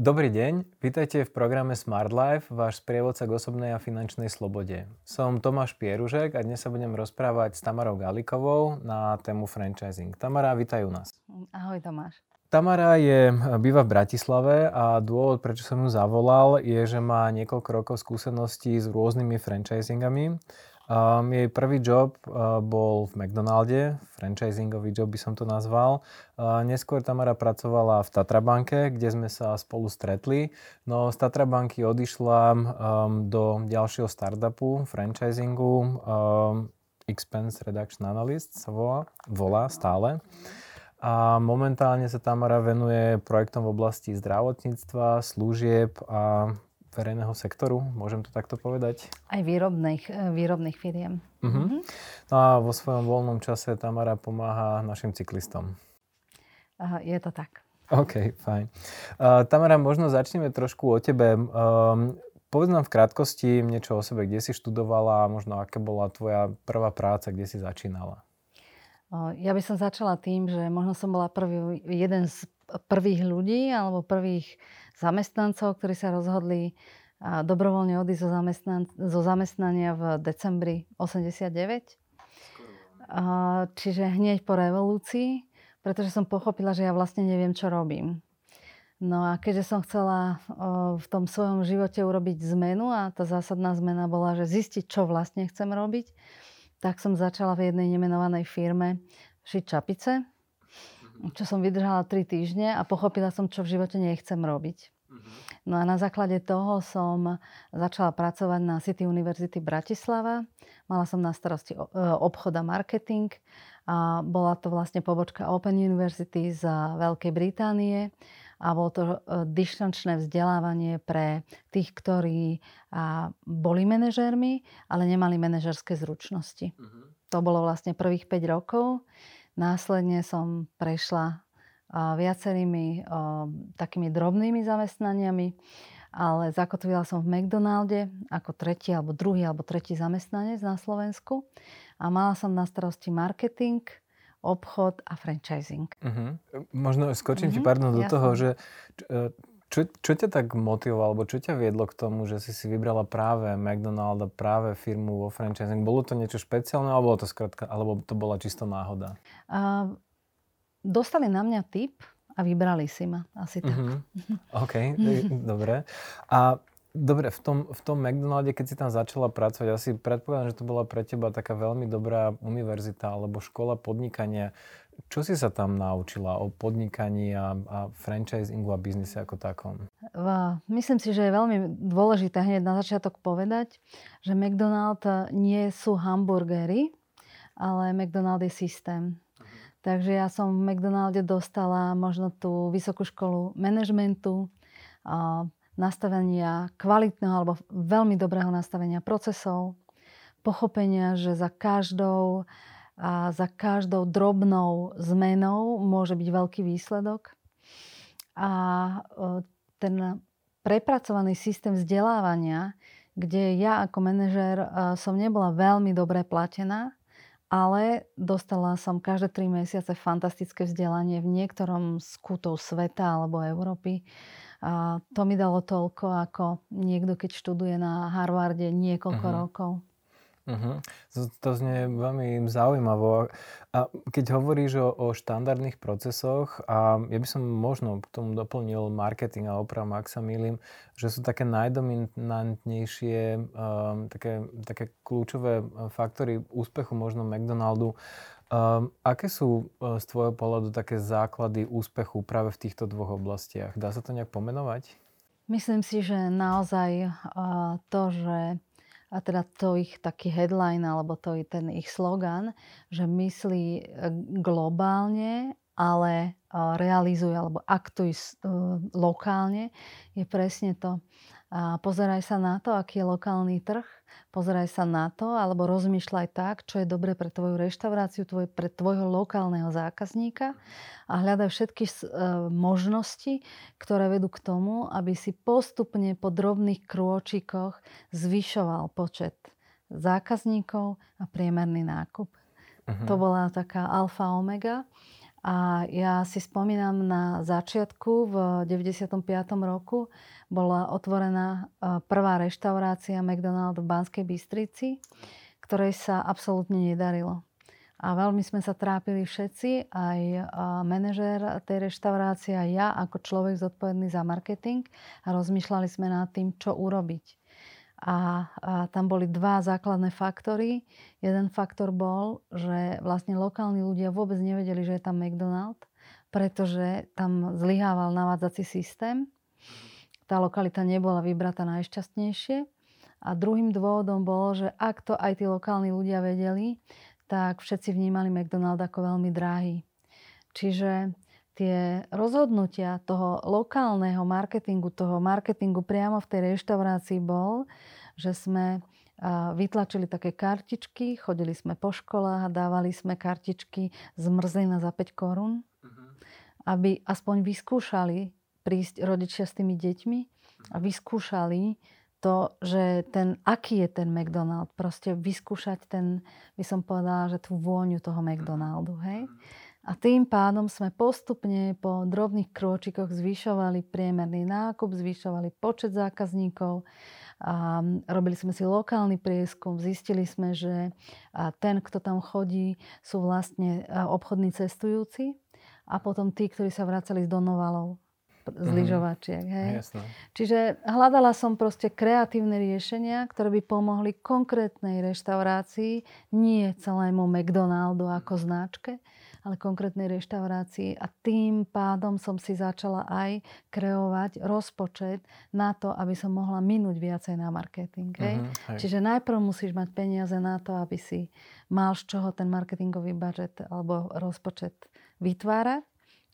Dobrý deň, vítajte v programe Smart Life, váš sprievodca k osobnej a finančnej slobode. Som Tomáš Pieružek a dnes sa budem rozprávať s Tamarou Galikovou na tému franchising. Tamara, vítaj u nás. Ahoj Tomáš. Tamara je, býva v Bratislave a dôvod, prečo som ju zavolal, je, že má niekoľko rokov skúseností s rôznymi franchisingami Um, jej prvý job uh, bol v McDonalde, franchisingový job by som to nazval. Uh, neskôr Tamara pracovala v Tatrabanke, kde sme sa spolu stretli. No z Tatrabanky odišla um, do ďalšieho startupu, franchisingu, um, Expense Reduction Analyst sa volá, volá stále. A momentálne sa Tamara venuje projektom v oblasti zdravotníctva, služieb a verejného sektoru, môžem to takto povedať? Aj výrobných, e, výrobných firiem. Uh-huh. No a vo svojom voľnom čase Tamara pomáha našim cyklistom. Uh, je to tak. OK, fajn. Uh, Tamara, možno začneme trošku o tebe. Um, povedz nám v krátkosti niečo o sebe, kde si študovala a možno aká bola tvoja prvá práca, kde si začínala. Ja by som začala tým, že možno som bola prvý, jeden z prvých ľudí alebo prvých zamestnancov, ktorí sa rozhodli dobrovoľne odísť zo, zamestnan- zo zamestnania v decembri 89. Čiže hneď po revolúcii, pretože som pochopila, že ja vlastne neviem, čo robím. No a keďže som chcela v tom svojom živote urobiť zmenu a tá zásadná zmena bola, že zistiť, čo vlastne chcem robiť, tak som začala v jednej nemenovanej firme šiť čapice čo som vydržala 3 týždne a pochopila som, čo v živote nechcem robiť. Mhm. No a na základe toho som začala pracovať na City University Bratislava. Mala som na starosti e, obchod a marketing a bola to vlastne pobočka Open University z Veľkej Británie a bolo to e, dištančné vzdelávanie pre tých, ktorí boli manažérmi, ale nemali manažerské zručnosti. Uh-huh. To bolo vlastne prvých 5 rokov. Následne som prešla viacerými takými drobnými zamestnaniami, ale zakotvila som v McDonalde ako tretí alebo druhý alebo tretí zamestnanec na Slovensku a mala som na starosti marketing, obchod a franchising. Uh-huh. Možno skočím uh-huh. ti, pardon, do ja toho, že čo, čo ťa tak motivovalo, alebo čo ťa viedlo k tomu, že si si vybrala práve McDonald a práve firmu vo franchising? Bolo to niečo špeciálne, alebo to, skratka, alebo to bola čisto náhoda? Uh, dostali na mňa tip a vybrali si ma. Asi tak. Uh-huh. OK, dobre. A Dobre, v tom, v tom McDonalde, keď si tam začala pracovať, asi predpokladám, že to bola pre teba taká veľmi dobrá univerzita alebo škola podnikania. Čo si sa tam naučila o podnikaní a, a franchisingu a biznise ako takom? Myslím si, že je veľmi dôležité hneď na začiatok povedať, že McDonald nie sú hamburgery, ale McDonald je systém. Uh-huh. Takže ja som v McDonalde dostala možno tú vysokú školu manažmentu, nastavenia kvalitného alebo veľmi dobrého nastavenia procesov, pochopenia, že za každou a za každou drobnou zmenou môže byť veľký výsledok. A ten prepracovaný systém vzdelávania, kde ja ako manažér som nebola veľmi dobre platená, ale dostala som každé tri mesiace fantastické vzdelanie v niektorom z kútov sveta alebo Európy. A to mi dalo toľko, ako niekto, keď študuje na Harvarde niekoľko uh-huh. rokov. Uh-huh. To, to znie veľmi zaujímavo. A keď hovoríš o, o štandardných procesoch, a ja by som možno k tomu doplnil marketing a opravom, ak sa milím, že sú také najdominantnejšie, um, také, také kľúčové uh, faktory úspechu možno McDonaldu. Um, aké sú uh, z tvojho pohľadu také základy úspechu práve v týchto dvoch oblastiach? Dá sa to nejak pomenovať? Myslím si, že naozaj uh, to, že a teda to ich taký headline alebo to je ten ich slogan, že myslí e, globálne, ale e, realizuje alebo aktuje e, lokálne, je presne to. A pozeraj sa na to, aký je lokálny trh, pozeraj sa na to, alebo rozmýšľaj tak, čo je dobre pre tvoju reštauráciu, tvoj, pre tvojho lokálneho zákazníka a hľadaj všetky e, možnosti, ktoré vedú k tomu, aby si postupne po drobných krôčikoch zvyšoval počet zákazníkov a priemerný nákup. Uh-huh. To bola taká alfa omega. A ja si spomínam na začiatku v 95. roku bola otvorená prvá reštaurácia McDonald v Banskej Bystrici, ktorej sa absolútne nedarilo. A veľmi sme sa trápili všetci, aj manažér tej reštaurácie, aj ja ako človek zodpovedný za marketing a rozmýšľali sme nad tým, čo urobiť. A, a tam boli dva základné faktory. Jeden faktor bol, že vlastne lokálni ľudia vôbec nevedeli, že je tam McDonald, pretože tam zlyhával navádzací systém. Tá lokalita nebola vybratá najšťastnejšie. A druhým dôvodom bolo, že ak to aj tí lokálni ľudia vedeli, tak všetci vnímali McDonald ako veľmi drahý. Čiže tie rozhodnutia toho lokálneho marketingu, toho marketingu priamo v tej reštaurácii bol, že sme vytlačili také kartičky, chodili sme po školách a dávali sme kartičky zmrzlina za 5 korún, uh-huh. aby aspoň vyskúšali prísť rodičia s tými deťmi a vyskúšali to, že ten, aký je ten McDonald, proste vyskúšať ten, by som povedala, že tú vôňu toho McDonaldu, hej. A tým pádom sme postupne po drobných krôčikoch zvyšovali priemerný nákup, zvyšovali počet zákazníkov, a robili sme si lokálny prieskum, zistili sme, že ten, kto tam chodí, sú vlastne obchodní cestujúci a potom tí, ktorí sa vracali z Donovalov z mm-hmm. lyžovačiek. Hej? Jasné. Čiže hľadala som proste kreatívne riešenia, ktoré by pomohli konkrétnej reštaurácii, nie celému McDonaldu ako značke, ale konkrétnej reštaurácii a tým pádom som si začala aj kreovať rozpočet na to, aby som mohla minúť viacej na marketing. Hej? Mm-hmm, Čiže najprv musíš mať peniaze na to, aby si mal z čoho ten marketingový budget alebo rozpočet vytvárať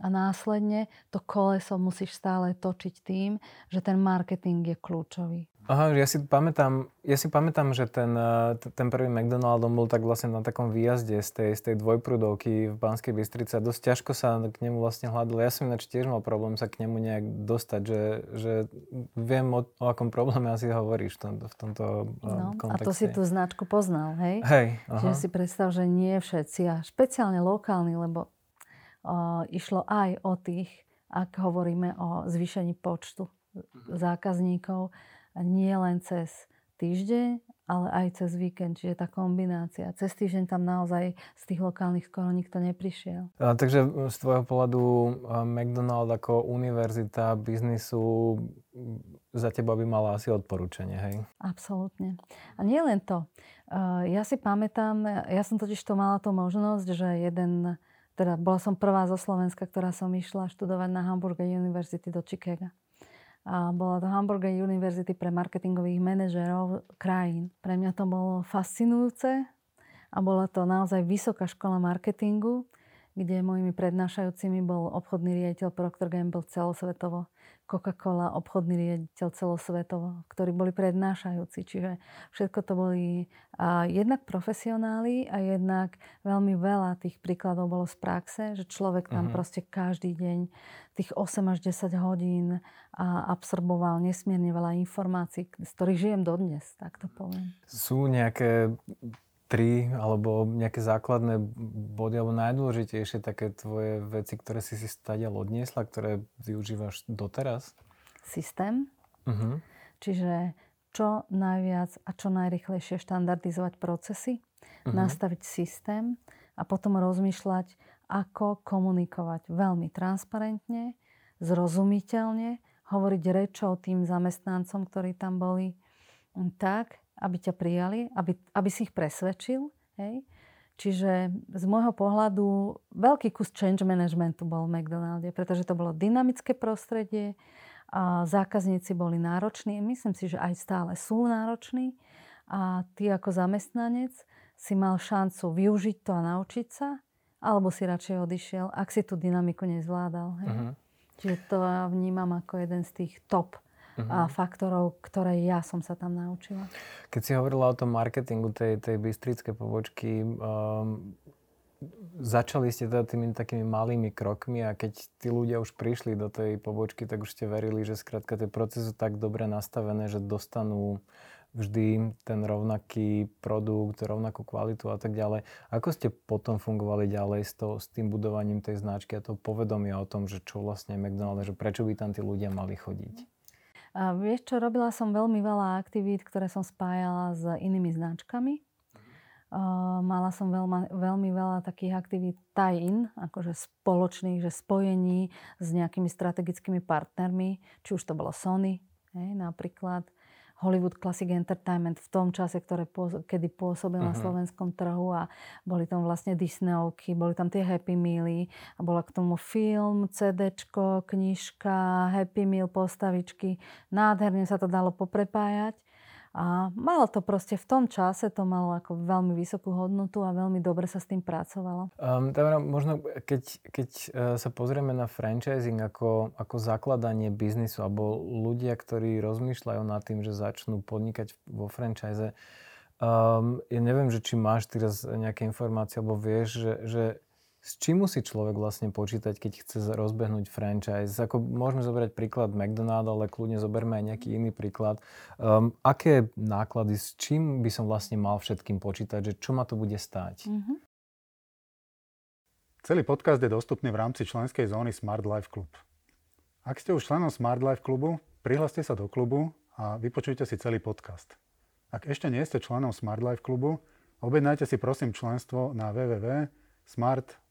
a následne to koleso musíš stále točiť tým, že ten marketing je kľúčový. Aha, ja si pamätám, ja si pamätám, že ten, eh, ten prvý McDonald bol tak vlastne na takom výjazde z tej, z tej dvojprudovky v Banskej Bystrici a dosť ťažko sa k nemu vlastne hľadal. Ja som ináč tiež mal problém sa k nemu nejak dostať, že, že viem o, o akom probléme asi hovoríš v, tom, v tomto eh, no, kontexte. A to si tú značku poznal, hej? Hej, aha. Čiže si predstav, že nie všetci a špeciálne lokálni, lebo išlo aj o tých, ak hovoríme o zvýšení počtu zákazníkov, nie len cez týždeň, ale aj cez víkend, čiže tá kombinácia. Cez týždeň tam naozaj z tých lokálnych skoro nikto neprišiel. A, takže z tvojho pohľadu McDonald ako univerzita biznisu za teba by mala asi odporúčanie, hej? Absolútne. A nie len to. Ja si pamätám, ja som totiž to mala tú možnosť, že jeden teda bola som prvá zo Slovenska, ktorá som išla študovať na Hamburger University do Chicaga. A bola to Hamburger University pre marketingových manažerov krajín. Pre mňa to bolo fascinujúce a bola to naozaj vysoká škola marketingu, kde mojimi prednášajúcimi bol obchodný riaditeľ Procter Gamble celosvetovo, Coca-Cola obchodný riaditeľ celosvetovo, ktorí boli prednášajúci. Čiže všetko to boli a jednak profesionáli a jednak veľmi veľa tých príkladov bolo z praxe, že človek tam uh-huh. proste každý deň tých 8 až 10 hodín a absorboval nesmierne veľa informácií, z ktorých žijem dodnes, tak to poviem. Sú nejaké tri alebo nejaké základné body alebo najdôležitejšie také tvoje veci, ktoré si si stadiaľ odniesla, ktoré využívaš doteraz? Systém. Uh-huh. Čiže čo najviac a čo najrychlejšie štandardizovať procesy, uh-huh. nastaviť systém a potom rozmýšľať, ako komunikovať veľmi transparentne, zrozumiteľne, hovoriť rečou tým zamestnancom, ktorí tam boli, tak, aby ťa prijali, aby, aby si ich presvedčil. Hej? Čiže z môjho pohľadu veľký kus change managementu bol v McDonalde, pretože to bolo dynamické prostredie, a zákazníci boli nároční, myslím si, že aj stále sú nároční a ty ako zamestnanec si mal šancu využiť to a naučiť sa, alebo si radšej odišiel, ak si tú dynamiku nezvládal. Hej? Uh-huh. Čiže to ja vnímam ako jeden z tých top uh-huh. faktorov, ktoré ja som sa tam naučila. Keď si hovorila o tom marketingu tej, tej bystrickej pobočky, um, začali ste teda tými takými malými krokmi a keď tí ľudia už prišli do tej pobočky, tak už ste verili, že skrátka tie procesy sú tak dobre nastavené, že dostanú vždy ten rovnaký produkt, rovnakú kvalitu a tak ďalej. Ako ste potom fungovali ďalej s, to, s tým budovaním tej značky a to povedomia o tom, že čo vlastne McDonald's, že prečo by tam tí ľudia mali chodiť? A vieš čo, robila som veľmi veľa aktivít, ktoré som spájala s inými značkami. Uh, mala som veľma, veľmi veľa takých aktivít tie-in, akože spoločných, že spojení s nejakými strategickými partnermi, či už to bolo Sony, hej, napríklad, Hollywood Classic Entertainment v tom čase, ktoré, kedy pôsobil uh-huh. na mhm. slovenskom trhu a boli tam vlastne Disneyovky, boli tam tie Happy Meally a bola k tomu film, CDčko, knižka, Happy Meal, postavičky. Nádherne sa to dalo poprepájať. A malo to proste v tom čase, to malo ako veľmi vysokú hodnotu a veľmi dobre sa s tým pracovalo. Um, Tamara, možno keď, keď uh, sa pozrieme na franchising ako, ako zakladanie biznisu alebo ľudia, ktorí rozmýšľajú nad tým, že začnú podnikať vo franchise, um, ja neviem, že či máš teraz nejaké informácie alebo vieš, že, že s čím musí človek vlastne počítať, keď chce rozbehnúť franchise? Ako môžeme zobrať príklad McDonald, ale kľudne zoberme aj nejaký iný príklad. Um, aké náklady, s čím by som vlastne mal všetkým počítať, že čo ma to bude stáť? Mm-hmm. Celý podcast je dostupný v rámci členskej zóny Smart Life Club. Ak ste už členom Smart Life klubu, prihláste sa do klubu a vypočujte si celý podcast. Ak ešte nie ste členom Smart Life klubu, objednajte si prosím členstvo na www.smart.com